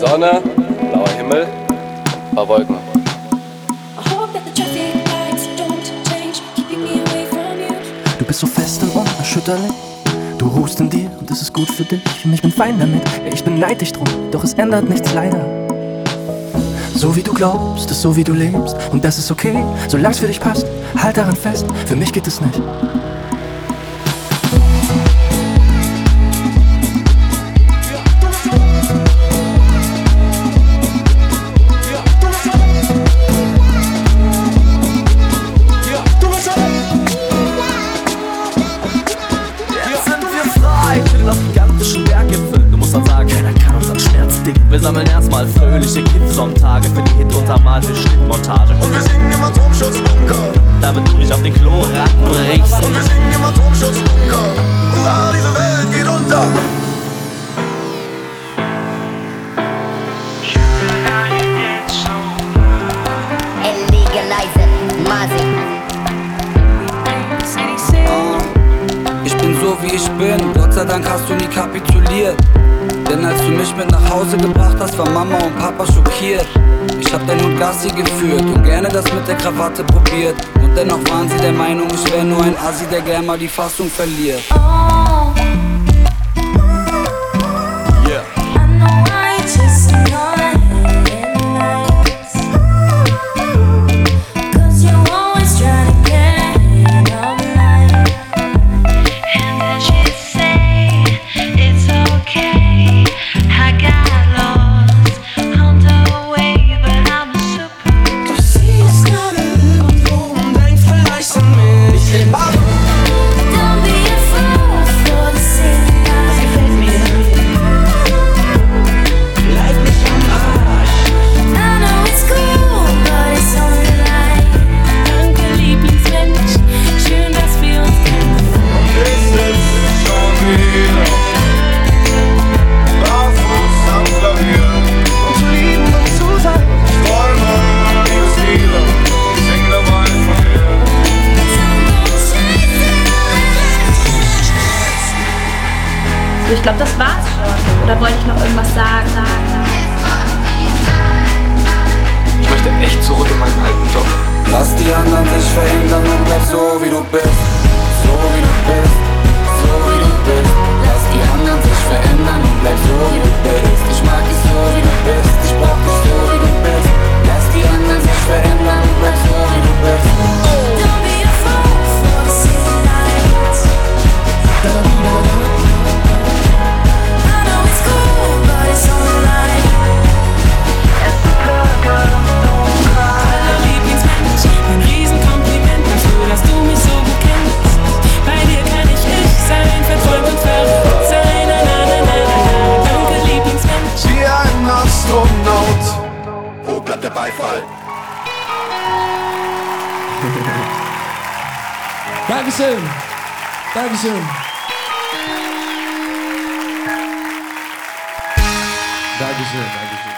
Sonne, blauer Himmel, ein paar Wolken. Du bist so fest und unerschütterlich. Du ruhst in dir und das ist gut für dich. Und ich bin fein damit, ich bin neidisch drum. Doch es ändert nichts leider. So wie du glaubst, ist so wie du lebst. Und das ist okay, solange es für dich passt. Halt daran fest, für mich geht es nicht. Sammeln erstmal fröhliche Kids-Sonntage für die Hit-untermalte Schnittmontage. Und wir singen im Atomschutzbunker. Damit du nicht auf den Kloratten brichst. Und wir singen im Atomschutzbunker. Ich bin, Gott sei Dank hast du nie kapituliert. Denn als du mich mit nach Hause gebracht hast, war Mama und Papa schockiert. Ich hab dein Hund Gassi geführt und gerne das mit der Krawatte probiert. Und dennoch waren sie der Meinung, ich wär nur ein Assi, der gern mal die Fassung verliert. Du Ich glaube, das war's schon. Oder wollte ich noch irgendwas sagen? sagen, Ich möchte echt zurück in meinen alten Job. Lass die anderen sich verändern und bleib so wie du bist. fivefold. Dankeschön. Dankeschön. Dankeschön, Dankeschön.